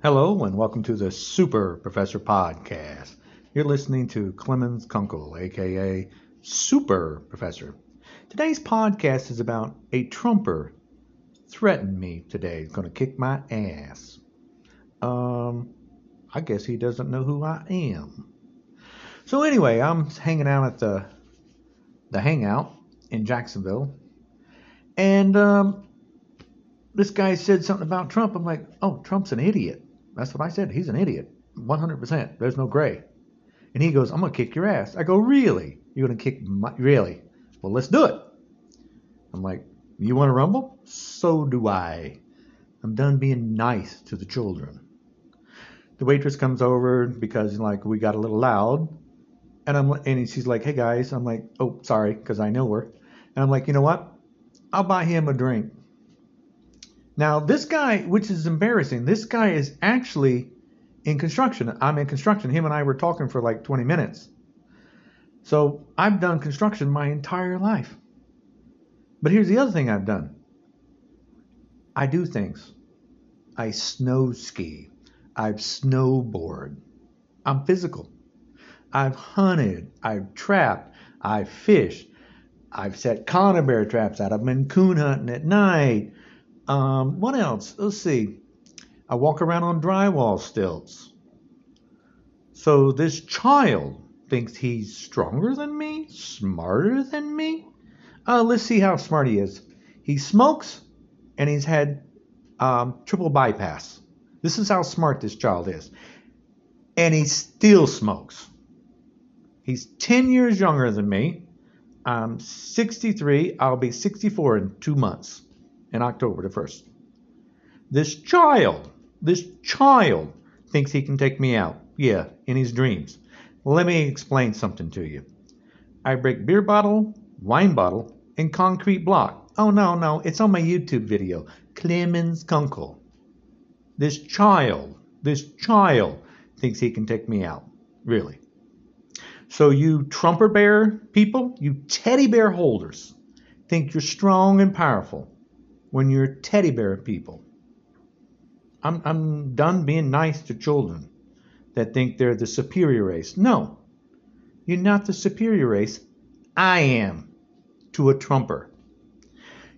Hello, and welcome to the Super Professor Podcast. You're listening to Clemens Kunkel, aka Super Professor. Today's podcast is about a Trumper threatened me today. He's going to kick my ass. Um, I guess he doesn't know who I am. So anyway, I'm hanging out at the the hangout in Jacksonville, and um, this guy said something about Trump. I'm like, oh, Trump's an idiot. That's what I said. He's an idiot. 100%. There's no gray. And he goes, I'm going to kick your ass. I go, really? You're going to kick my, really? Well, let's do it. I'm like, you want to rumble? So do I. I'm done being nice to the children. The waitress comes over because like we got a little loud, and I'm and she's like, "Hey guys," I'm like, "Oh, sorry," because I know her, and I'm like, "You know what? I'll buy him a drink." Now, this guy, which is embarrassing, this guy is actually in construction. I'm in construction. Him and I were talking for like 20 minutes. So I've done construction my entire life. But here's the other thing I've done I do things. I snow ski. I've snowboard. I'm physical. I've hunted. I've trapped. I've fished. I've set conibear traps out. I've been coon hunting at night. Um, what else? Let's see. I walk around on drywall stilts. So this child thinks he's stronger than me, smarter than me. Uh, let's see how smart he is. He smokes and he's had um, triple bypass. This is how smart this child is. And he still smokes. He's 10 years younger than me. I'm 63. I'll be 64 in two months in October the 1st. This child, this child thinks he can take me out. Yeah, in his dreams. Let me explain something to you. I break beer bottle, wine bottle, and concrete block. Oh, no, no, it's on my YouTube video. Clemens Kunkel. This child, this child thinks he can take me out. Really. So, you trumper bear people, you teddy bear holders, think you're strong and powerful when you're teddy bear people. I'm, I'm done being nice to children that think they're the superior race. No, you're not the superior race. I am to a trumper.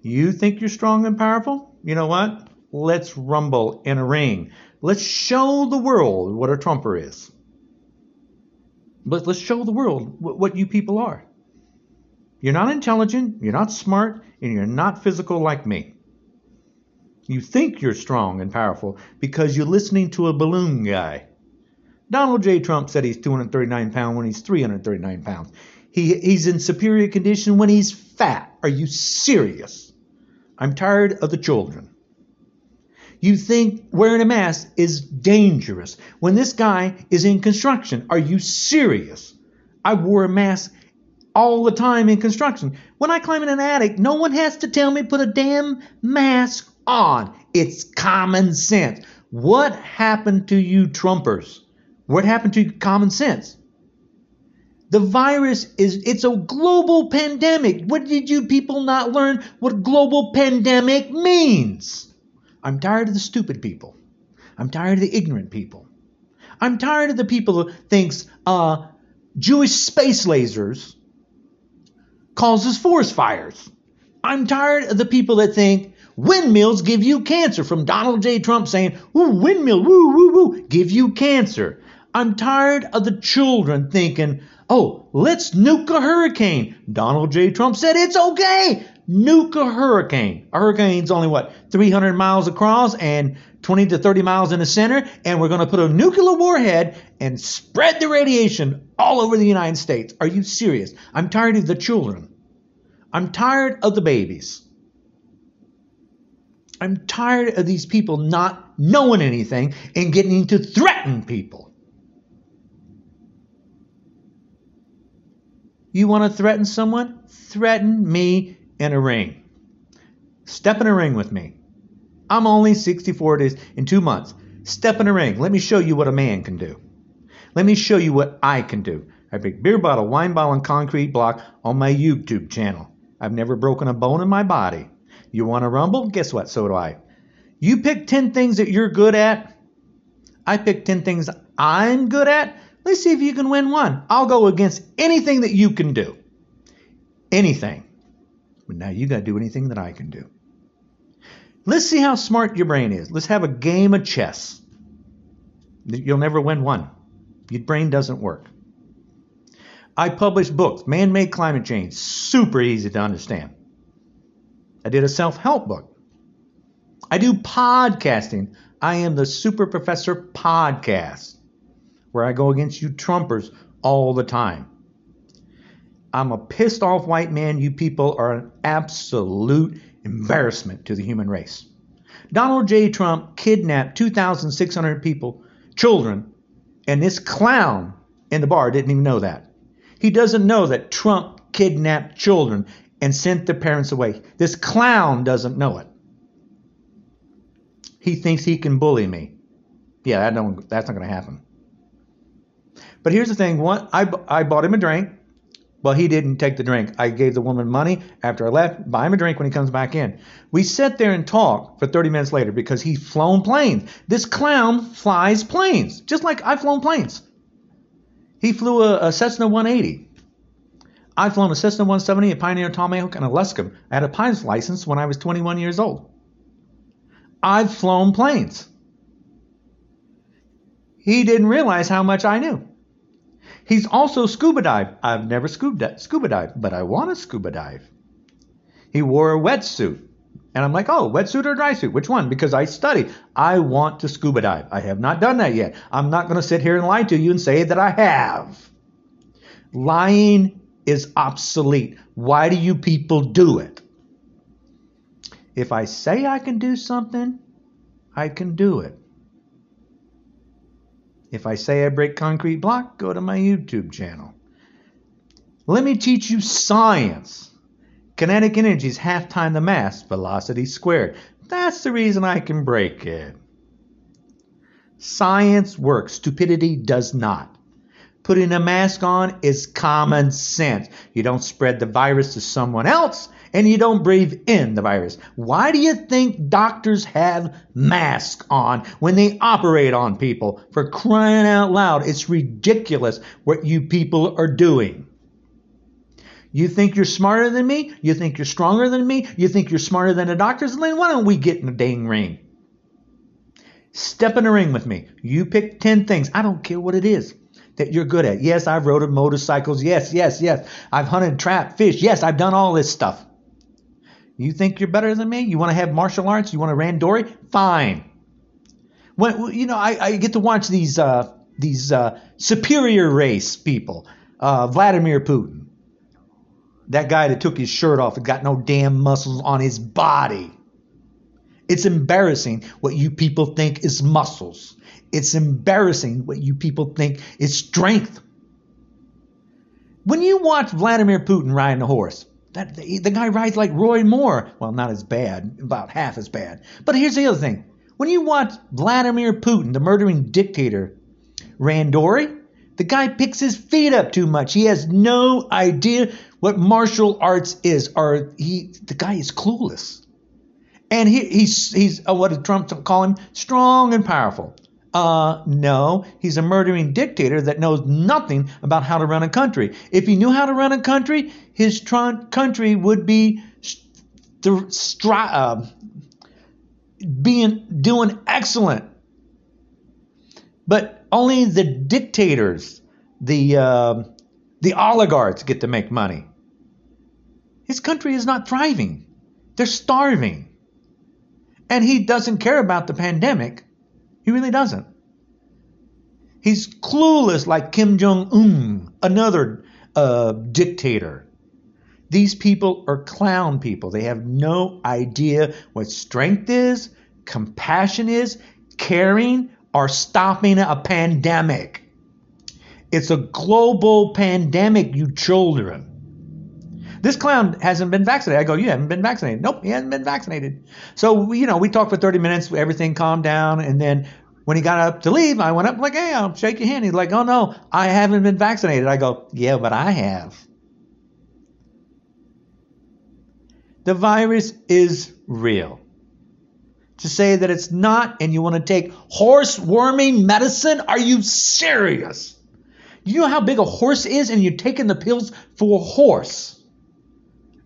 You think you're strong and powerful? You know what? Let's rumble in a ring. Let's show the world what a trumper is. But let's show the world what you people are. You're not intelligent, you're not smart, and you're not physical like me. You think you're strong and powerful because you're listening to a balloon guy. Donald J. Trump said he's 239 pounds when he's 339 pounds. He, he's in superior condition when he's fat. Are you serious? I'm tired of the children. You think wearing a mask is dangerous when this guy is in construction. Are you serious? I wore a mask all the time in construction. When I climb in an attic, no one has to tell me put a damn mask on. It's common sense. What happened to you Trumpers? What happened to common sense? The virus is, it's a global pandemic. What did you people not learn what global pandemic means? I'm tired of the stupid people. I'm tired of the ignorant people. I'm tired of the people who thinks uh, Jewish space lasers causes forest fires. I'm tired of the people that think Windmills give you cancer from Donald J. Trump saying, ooh, windmill, woo, woo, woo, give you cancer. I'm tired of the children thinking, oh, let's nuke a hurricane. Donald J. Trump said it's okay. Nuke a hurricane. A hurricane's only what, 300 miles across and 20 to 30 miles in the center, and we're going to put a nuclear warhead and spread the radiation all over the United States. Are you serious? I'm tired of the children. I'm tired of the babies. I'm tired of these people not knowing anything and getting to threaten people. You want to threaten someone? Threaten me in a ring. Step in a ring with me. I'm only 64 days in two months. Step in a ring. Let me show you what a man can do. Let me show you what I can do. I break beer bottle, wine bottle, and concrete block on my YouTube channel. I've never broken a bone in my body. You want to rumble? Guess what? So do I. You pick 10 things that you're good at, I pick 10 things I'm good at. Let's see if you can win one. I'll go against anything that you can do. Anything. But now you got to do anything that I can do. Let's see how smart your brain is. Let's have a game of chess. You'll never win one. Your brain doesn't work. I publish books, Man Made Climate Change, super easy to understand. I did a self help book. I do podcasting. I am the Super Professor Podcast, where I go against you Trumpers all the time. I'm a pissed off white man. You people are an absolute embarrassment to the human race. Donald J. Trump kidnapped 2,600 people, children, and this clown in the bar didn't even know that. He doesn't know that Trump kidnapped children and sent their parents away. This clown doesn't know it. He thinks he can bully me. Yeah, don't, that's not going to happen. But here's the thing: one, I, I bought him a drink. Well, he didn't take the drink. I gave the woman money after I left. Buy him a drink when he comes back in. We sit there and talk for 30 minutes later because he's flown planes. This clown flies planes, just like I've flown planes. He flew a, a Cessna 180. I've flown a Cessna 170, a Piper Tomahawk, and a Luscombe. I had a pilot's license when I was 21 years old. I've flown planes. He didn't realize how much I knew. He's also scuba dive. I've never scuba scuba dive, but I want to scuba dive. He wore a wetsuit. And I'm like, oh, wetsuit or dry suit? Which one? Because I study. I want to scuba dive. I have not done that yet. I'm not going to sit here and lie to you and say that I have. Lying is obsolete. Why do you people do it? If I say I can do something, I can do it. If I say I break concrete block, go to my YouTube channel. Let me teach you science. Kinetic energy is half time the mass, velocity squared. That's the reason I can break it. Science works, stupidity does not. Putting a mask on is common sense. You don't spread the virus to someone else and you don't breathe in the virus. Why do you think doctors have masks on when they operate on people? For crying out loud, it's ridiculous what you people are doing. You think you're smarter than me? You think you're stronger than me? You think you're smarter than the doctors? Then why don't we get in the dang ring? Step in the ring with me. You pick 10 things. I don't care what it is that you're good at. Yes, I've rode motorcycles. Yes, yes, yes. I've hunted, trapped, fish. Yes, I've done all this stuff. You think you're better than me? You want to have martial arts? You want to randori? Fine. When, you know, I, I get to watch these uh, these uh, superior race people. Uh, Vladimir Putin. That guy that took his shirt off and got no damn muscles on his body. It's embarrassing what you people think is muscles. It's embarrassing what you people think is strength. When you watch Vladimir Putin riding a horse, that the, guy rides like Roy Moore. Well, not as bad, about half as bad. But here's the other thing. When you watch Vladimir Putin, the murdering dictator, Randori, the guy picks his feet up too much. He has no idea what martial arts is, or he the guy is clueless. And he, he's he's uh, what did Trump call him? Strong and powerful. Uh, no, he's a murdering dictator that knows nothing about how to run a country. If he knew how to run a country, his tr- country would be st- stri- uh, being doing excellent. But only the dictators, the uh, the oligarchs get to make money. His country is not thriving. They're starving. And he doesn't care about the pandemic. He really doesn't. He's clueless like Kim Jong un, another uh, dictator. These people are clown people. They have no idea what strength is, compassion is, caring, or stopping a pandemic. It's a global pandemic, you children. This clown hasn't been vaccinated. I go, you haven't been vaccinated. Nope, he hasn't been vaccinated. So, you know, we talked for 30 minutes, everything calmed down. And then when he got up to leave, I went up like, hey, I'll shake your hand. He's like, oh no, I haven't been vaccinated. I go, yeah, but I have. The virus is real. to say that it's not and you want to take horse worming medicine? Are you serious? You know how big a horse is and you're taking the pills for a horse?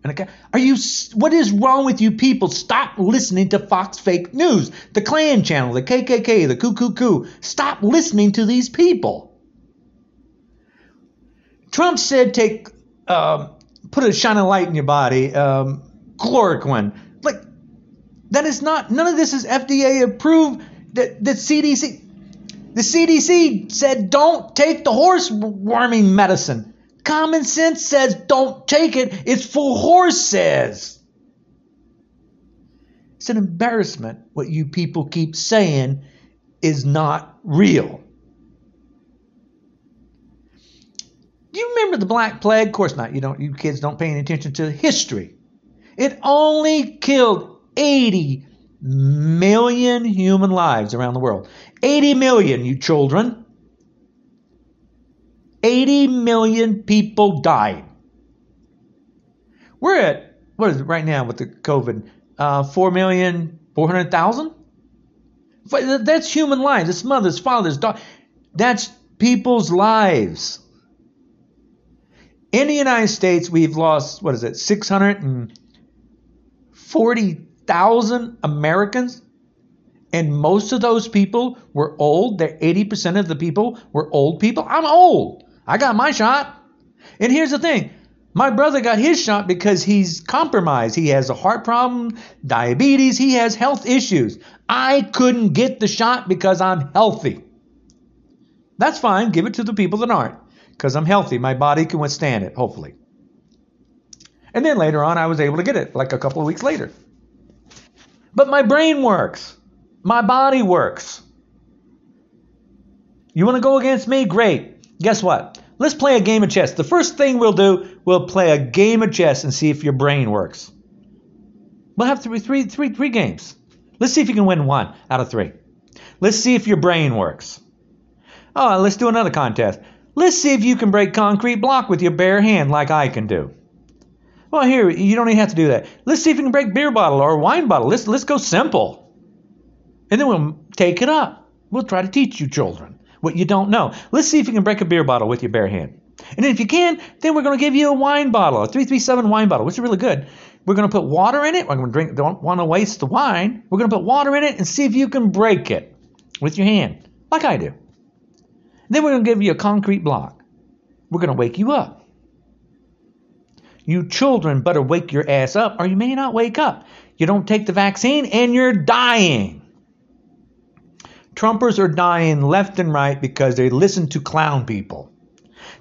And are you what is wrong with you people? Stop listening to Fox fake news, the Klan channel, the KKK, the Coo Coo Coo. Stop listening to these people. Trump said take um, put a shining light in your body, um, chloroquine. Like that is not. None of this is FDA approved. That the CDC, the CDC said don't take the horse worming medicine. Common sense says don't take it. It's for horses. It's an embarrassment what you people keep saying is not real. Do you remember the Black Plague? Of course not. You don't. You kids don't pay any attention to history. It only killed 80 million human lives around the world. 80 million, you children. 80 million people died. We're at, what is it right now with the COVID? Uh, 4 million, 400,000? That's human lives. It's mothers, fathers, daughters. That's people's lives. In the United States, we've lost, what is it, 640,000 Americans? And most of those people were old. They're 80% of the people were old people. I'm old. I got my shot. And here's the thing my brother got his shot because he's compromised. He has a heart problem, diabetes, he has health issues. I couldn't get the shot because I'm healthy. That's fine. Give it to the people that aren't because I'm healthy. My body can withstand it, hopefully. And then later on, I was able to get it, like a couple of weeks later. But my brain works, my body works. You want to go against me? Great. Guess what? Let's play a game of chess. The first thing we'll do, we'll play a game of chess and see if your brain works. We'll have three, three, three, three games. Let's see if you can win one out of three. Let's see if your brain works. Oh, let's do another contest. Let's see if you can break concrete block with your bare hand like I can do. Well, here, you don't even have to do that. Let's see if you can break beer bottle or wine bottle. Let's, let's go simple. And then we'll take it up. We'll try to teach you children what you don't know. Let's see if you can break a beer bottle with your bare hand. And if you can, then we're going to give you a wine bottle, a 337 wine bottle, which is really good. We're going to put water in it. We're going to drink, don't want to waste the wine. We're going to put water in it and see if you can break it with your hand, like I do. Then we're going to give you a concrete block. We're going to wake you up. You children better wake your ass up, or you may not wake up. You don't take the vaccine and you're dying. Trumpers are dying left and right because they listen to clown people.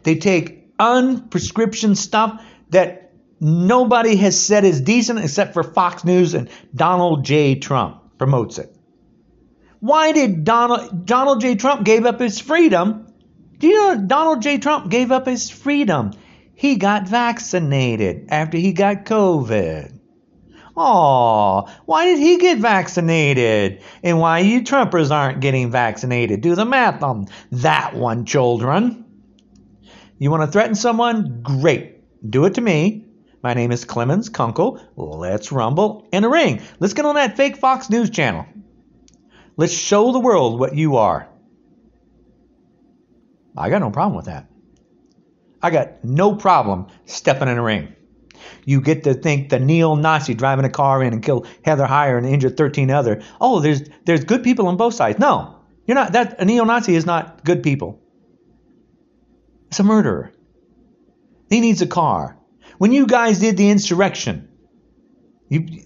They take unprescription stuff that nobody has said is decent except for Fox News and Donald J. Trump promotes it. Why did Donald Donald J. Trump gave up his freedom? Do you know Donald J. Trump gave up his freedom? He got vaccinated after he got COVID. Aw, why did he get vaccinated? And why you Trumpers aren't getting vaccinated? Do the math on that one, children. You want to threaten someone? Great. Do it to me. My name is Clemens Kunkel. Let's rumble in a ring. Let's get on that fake Fox News channel. Let's show the world what you are. I got no problem with that. I got no problem stepping in a ring. You get to think the neo-Nazi driving a car in and killed Heather Heyer and injured 13 other. Oh, there's there's good people on both sides. No, you're not. That a neo-Nazi is not good people. It's a murderer. He needs a car. When you guys did the insurrection, you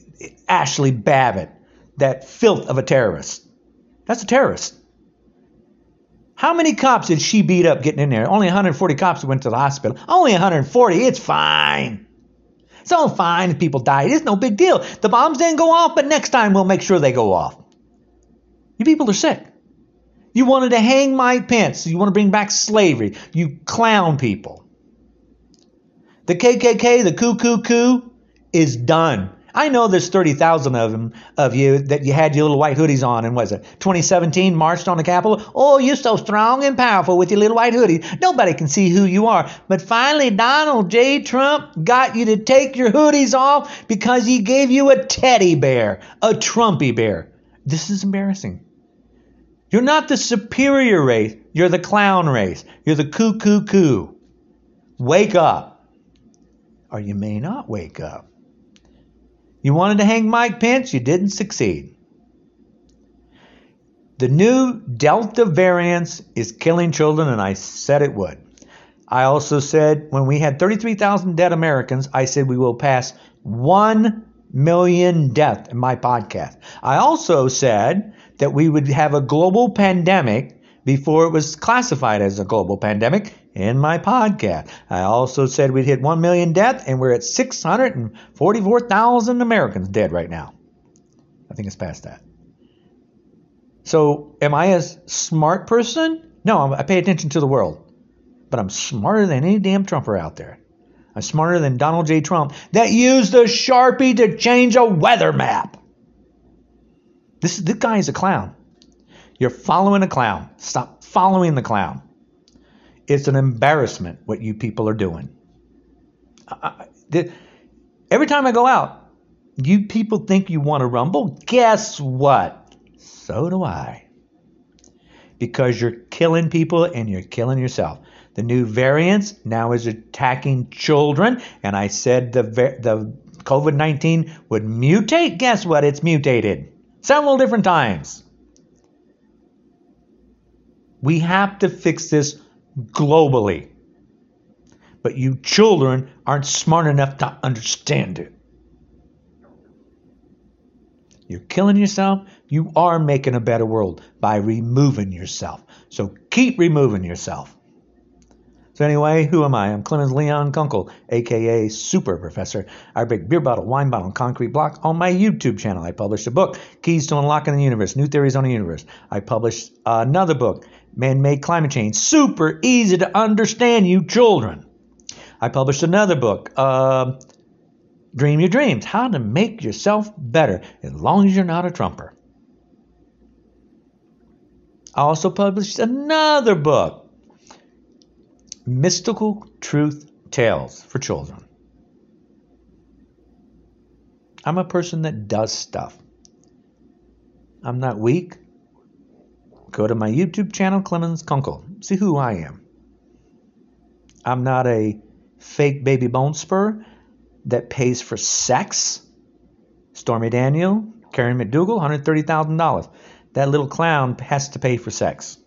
Ashli Babbitt, that filth of a terrorist. That's a terrorist. How many cops did she beat up getting in there? Only 140 cops went to the hospital. Only 140. It's fine. It's all fine if people die. It's no big deal. The bombs didn't go off, but next time we'll make sure they go off. You people are sick. You wanted to hang Mike Pence. You want to bring back slavery. You clown people. The KKK, the Coo Coo Coo, is done. I know there's 30,000 of them of you that you had your little white hoodies on and was it 2017 marched on the Capitol. Oh, you're so strong and powerful with your little white hoodie. Nobody can see who you are. But finally, Donald J. Trump got you to take your hoodies off because he gave you a teddy bear, a Trumpy bear. This is embarrassing. You're not the superior race. You're the clown race. You're the coo coo. Wake up. Or you may not wake up. You wanted to hang Mike Pence, you didn't succeed. The new Delta variant is killing children, and I said it would. I also said when we had 33,000 dead Americans, I said we will pass 1 million deaths in my podcast. I also said that we would have a global pandemic before it was classified as a global pandemic in my podcast. I also said we'd hit 1 million deaths, and we're at 644,000 Americans dead right now. I think it's past that. So, am I a smart person? No, I pay attention to the world. But I'm smarter than any damn Trumper out there. I'm smarter than Donald J. Trump that used a Sharpie to change a weather map. This, this guy is a clown. You're following a clown. Stop following the clown. It's an embarrassment what you people are doing. I, I, every time I go out, you people think you want to rumble. Guess what? So do I. Because you're killing people and you're killing yourself. The new variants now is attacking children, and I said the the COVID 19 would mutate. Guess what? It's mutated several different times. We have to fix this globally. But you children aren't smart enough to understand it. You're killing yourself. You are making a better world by removing yourself. So keep removing yourself. So anyway, who am I? I'm Clemens Leon Kunkel, aka Super Professor. I break beer bottle, wine bottle, concrete block on my YouTube channel. I published a book, Keys to Unlocking the Universe, New Theories on the Universe. I published another book, Man-Made Climate Change, super easy to understand, you children. I published another book, uh, Dream Your Dreams, How to Make Yourself Better, as long as you're not a Trumper. I also published another book, mystical truth tales for children. I'm a person that does stuff. I'm not weak. Go to my YouTube channel, Clemens Kunkel. See who I am. I'm not a fake baby bone spur that pays for sex. Stormy Daniel, Karen McDougal, $130,000. That little clown has to pay for sex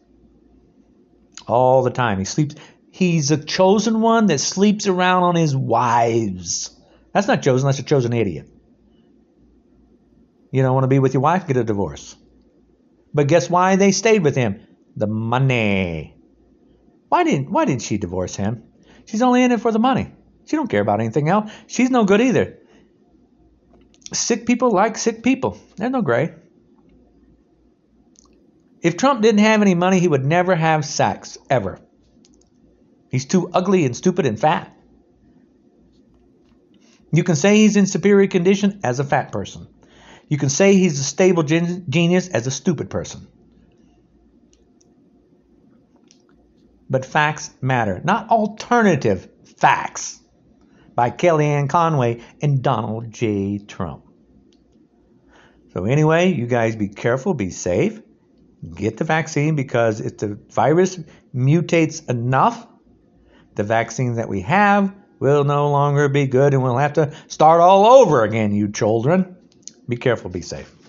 all the time. He sleeps he's a chosen one that sleeps around on his wives. That's not chosen, that's a chosen idiot. You don't want to be with your wife, get a divorce. But guess why they stayed with him? The money. Why didn't why didn't she divorce him? She's only in it for the money. She don't care about anything else. She's no good either. Sick people like sick people. There's no gray. If Trump didn't have any money, he would never have sex, ever. He's too ugly and stupid and fat. You can say he's in superior condition as a fat person. You can say he's a stable gen- genius as a stupid person. But facts matter, not alternative facts by Kellyanne Conway and Donald J. Trump. So, anyway, you guys be careful, be safe, get the vaccine because if the virus mutates enough, the vaccines that we have will no longer be good and we'll have to start all over again, you children. Be careful, be safe.